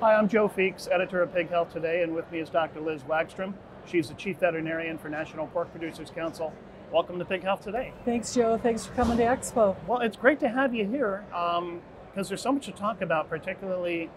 Hi, I'm Joe Feeks, editor of Pig Health Today, and with me is Dr. Liz Wagstrom. She's the chief veterinarian for National Pork Producers Council. Welcome to Pig Health Today. Thanks, Joe. Thanks for coming to Expo. Well, it's great to have you here because um, there's so much to talk about, particularly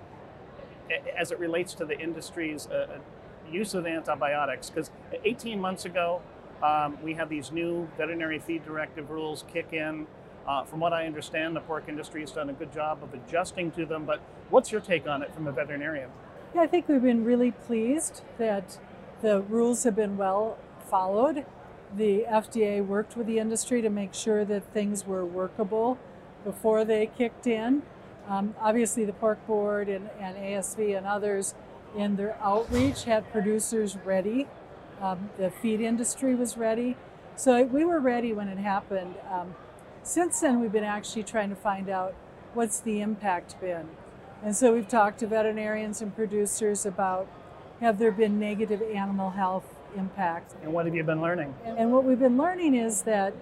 as it relates to the industry's uh, uh use of antibiotics. Because 18 months ago, um, we had these new veterinary feed directive rules kick in. Uh, from what I understand, the pork industry has done a good job of adjusting to them. But what's your take on it from a veterinarian? Yeah, I think we've been really pleased that the rules have been well followed. The FDA worked with the industry to make sure that things were workable before they kicked in. Um, obviously, the Pork Board and, and, AASV and others in their outreach had producers ready. Um, the feed industry was ready. So we were ready when it happened. Um, since then, we've been actually trying to find out what's the impact been. And so we've talked to veterinarians and producers about have there been negative animal health impacts. And what have you been learning? And what we've been learning is that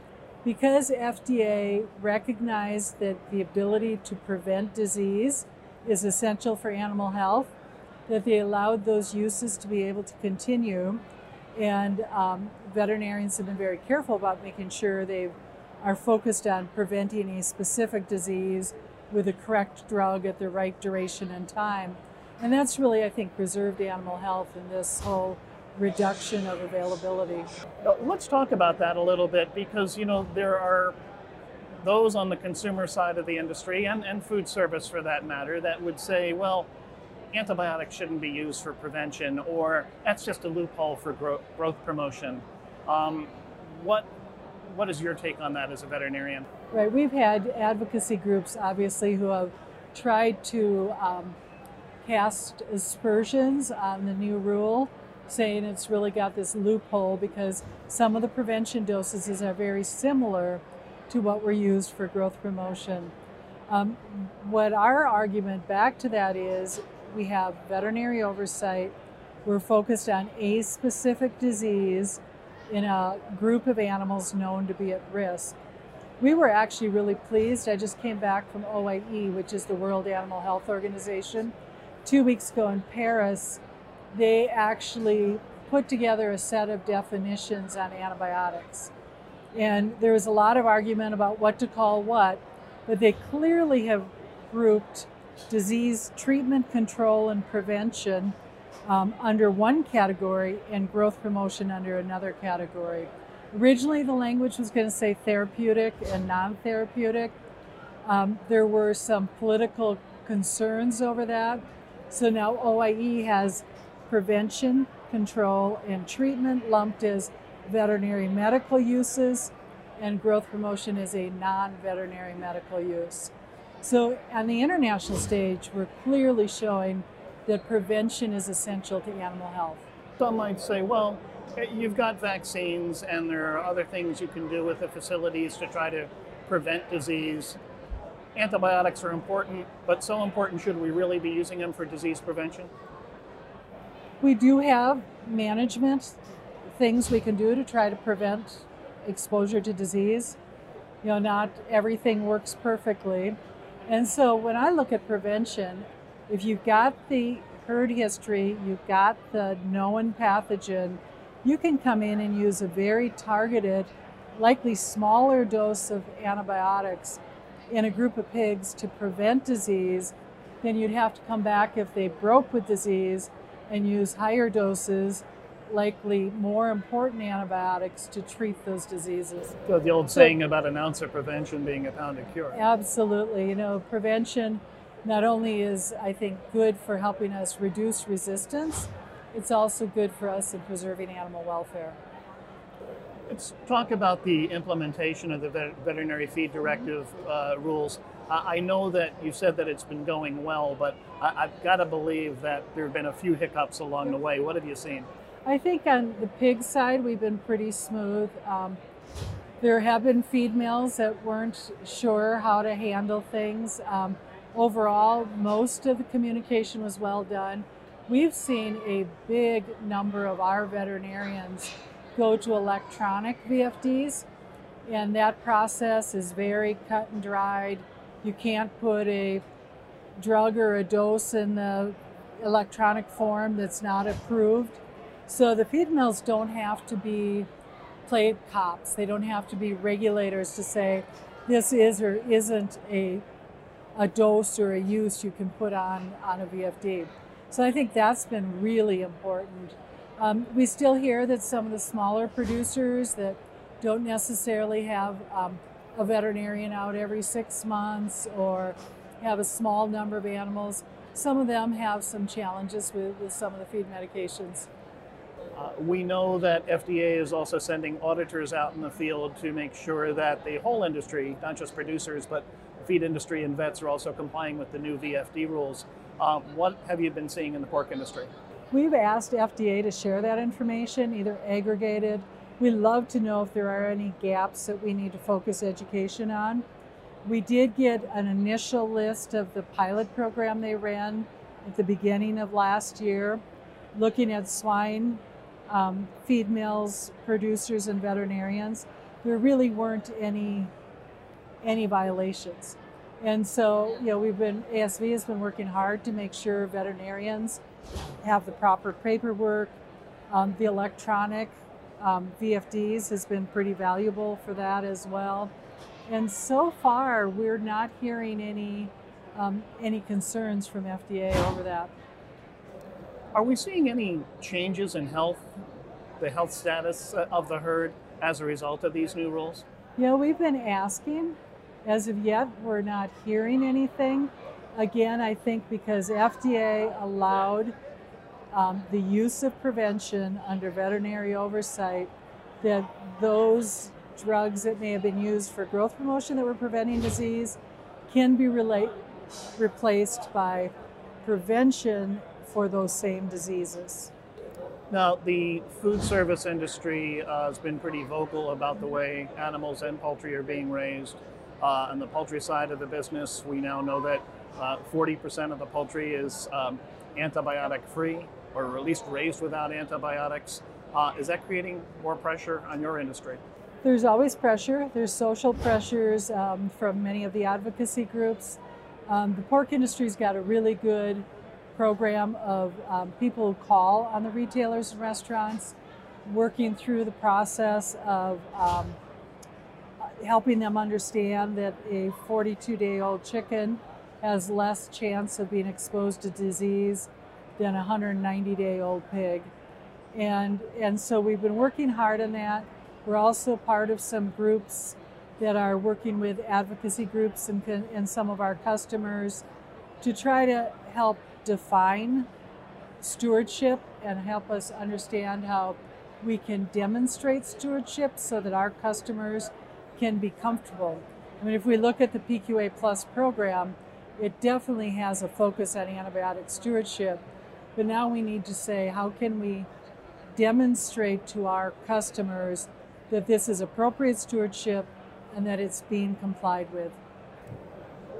because FDA recognized that the ability to prevent disease is essential for animal health, that they allowed those uses to be able to continue. And um, veterinarians have been very careful about making sure they've are focused on preventing a specific disease with the correct drug at the right duration and time. And that's really, I think, preserved animal health in this whole reduction of availability. Let's talk about that a little bit because, you know, there are those on the consumer side of the industry and, and food service for that matter that would say, well, antibiotics shouldn't be used for prevention or that's just a loophole for growth, promotion. Um, what what is your take on that as a veterinarian? Right, we've had advocacy groups, obviously, who have tried to um, cast aspersions on the new rule, saying it's really got this loophole because some of the prevention dosages are very similar to what were used for growth promotion. Um, what our argument back to that is we have veterinary oversight, we're focused on a specific disease in a group of animals known to be at risk. We were actually really pleased. I just came back from OIE, which is the World Animal Health Organization. Two weeks ago in Paris, they actually put together a set of definitions on antibiotics. And there was a lot of argument about what to call what, but they clearly have grouped disease treatment, control, and prevention um, under one category and growth promotion under another category. Originally, the language was going to say therapeutic and non therapeutic. Um, there were some political concerns over that. So now OIE has prevention, control, and treatment lumped as veterinary medical uses, and growth promotion is a non veterinary medical use. So on the international stage, we're clearly showing that prevention is essential to animal health. Some might say, well, you've got vaccines and there are other things you can do with the facilities to try to prevent disease. Antibiotics are important, but so important, should we really be using them for disease prevention? We do have management things we can do to try to prevent exposure to disease. You know, not everything works perfectly. And so when I look at prevention, if you've got the herd history, you've got the known pathogen, you can come in and use a very targeted, likely smaller dose of antibiotics in a group of pigs to prevent disease. Then you'd have to come back if they broke with disease and use higher doses likely more important antibiotics to treat those diseases. So the old so, saying about an ounce of prevention being a pound of cure. Absolutely. You know, prevention not only is, I think, good for helping us reduce resistance, it's also good for us in preserving animal welfare. Let's talk about the implementation of the veterinary feed directive uh, rules. I know that you said that it's been going well, but I- have got to believe that there have been a few hiccups along the way. What have you seen? I think on the pig side, we've been pretty smooth. Um, there have been feed mills that weren't sure how to handle things. Um, overall, most of the communication was well done. We've seen a big number of our veterinarians go to electronic VFDs, and that process is very cut and dried. You can't put a drug or a dose in the electronic form that's not approved. So the feed mills don't have to be play cops. They don't have to be regulators to say this is or isn't a a dose or a use you can put on on a VFD. So I think that's been really important. Um, we still hear that some of the smaller producers that don't necessarily have um, a veterinarian out every six months or have a small number of animals, some of them have some challenges with, with some of the feed medications. Uh, we know that FDA is also sending auditors out in the field to make sure that the whole industry, not just producers, but feed industry and vets are also complying with the new VFD rules. Uh, what have you been seeing in the pork industry? We've asked FDA to share that information, either aggregated. We'd love to know if there are any gaps that we need to focus education on. We did get an initial list of the pilot program they ran at the beginning of last year, looking at swine um, feed mills, producers, and veterinarians. There really weren't any any violations. And so, you know, we've been, AASV has been working hard to make sure veterinarians have the proper paperwork. Um, the electronic um, VFDs has been pretty valuable for that as well. And so far, we're not hearing any um, any concerns from FDA over that. Are we seeing any changes in health, the health status uh, of the herd as a result of these new rules? Yeah, we've been asking as of yet, we're not hearing anything. Again, I think because FDA allowed um, the use of prevention under veterinary oversight, that those drugs that may have been used for growth promotion that were preventing disease can be relate, replaced by prevention for those same diseases. Now, the food service industry uh, has been pretty vocal about the way animals and poultry are being raised. Uh, on the poultry side of the business, we now know that uh, 40% of the poultry is um, antibiotic free or at least raised without antibiotics. Uh, is that creating more pressure on your industry? There's always pressure. There's social pressures um, from many of the advocacy groups. Um, the pork industry's got a really good program of um, people who call on the retailers and restaurants, working through the process of um, helping them understand that a 42 day old chicken has less chance of being exposed to disease than a 190 day old pig. And, and so we've been working hard on that. We're also part of some groups that are working with advocacy groups and, and some of our customers to try to help define stewardship and help us understand how we can demonstrate stewardship so that our customers can be comfortable. I mean, if we look at the PQA Plus program, it definitely has a focus on antibiotic stewardship. But now we need to say, how can we demonstrate to our customers that this is appropriate stewardship and that it's being complied with?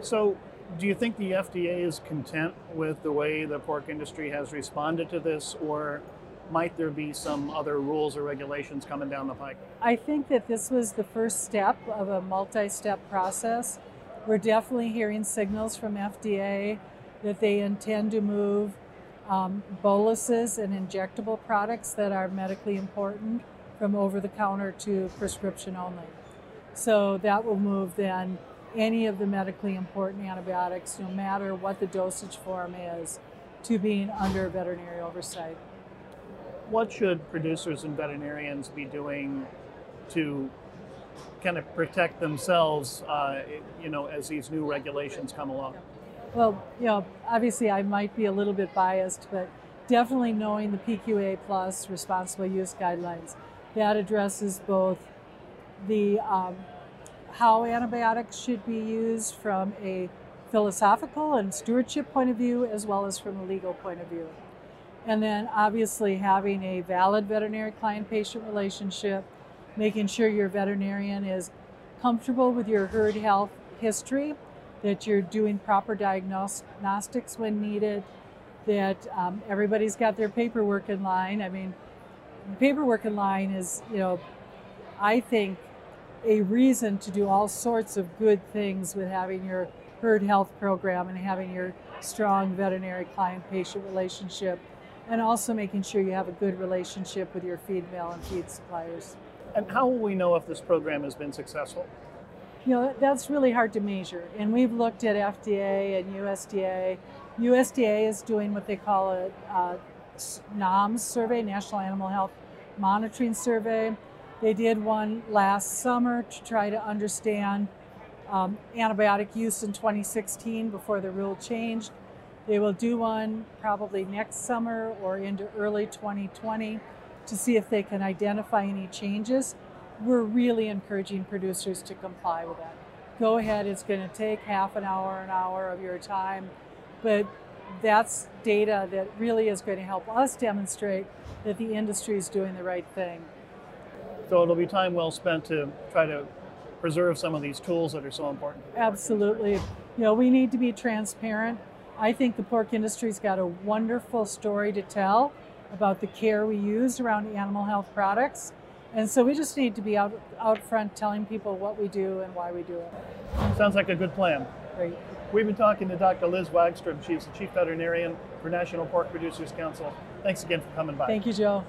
So, do you think the FDA is content with the way the pork industry has responded to this, or might there be some other rules or regulations coming down the pike? I think that this was the first step of a multi step process. We're definitely hearing signals from FDA that they intend to move um, boluses and injectable products that are medically important from over the counter to prescription only. So that will move then any of the medically important antibiotics, no matter what the dosage form is, to being under veterinary oversight what should producers and veterinarians be doing to kind of protect themselves, uh, you know, as these new regulations come along? Well, you know, obviously I might be a little bit biased, but definitely knowing the PQA plus responsible use guidelines that addresses both the um, how antibiotics should be used from a philosophical and stewardship point of view, as well as from a legal point of view. And then obviously having a valid veterinary client patient relationship, making sure your veterinarian is comfortable with your herd health history, that you're doing proper diagnostics when needed, that um, everybody's got their paperwork in line. I mean, paperwork in line is, you know, I think a reason to do all sorts of good things with having your herd health program and having your strong veterinary client patient relationship, and also making sure you have a good relationship with your feed mill and feed suppliers. And how will we know if this program has been successful? You know, that's really hard to measure. And we've looked at FDA and USDA. USDA is doing what they call a, a NAHMS survey, National Animal Health Monitoring Survey. They did one last summer to try to understand um, antibiotic use in 2016 before the rule changed. They will do one probably next summer or into early 2020 to see if they can identify any changes. We're really encouraging producers to comply with that. Go ahead, it's going to take half an hour, an hour of your time, but that's data that really is going to help us demonstrate that the industry is doing the right thing. So it'll be time well spent to try to preserve some of these tools that are so important. Absolutely. You know, we need to be transparent. I think the pork industry's got a wonderful story to tell about the care we use around animal health products. And so we just need to be out, out front telling people what we do and why we do it. Sounds like a good plan. Great. We've been talking to Dr. Liz Wagstrom. She's the Chief Veterinarian for National Pork Producers Council. Thanks again for coming by. Thank you, Joe.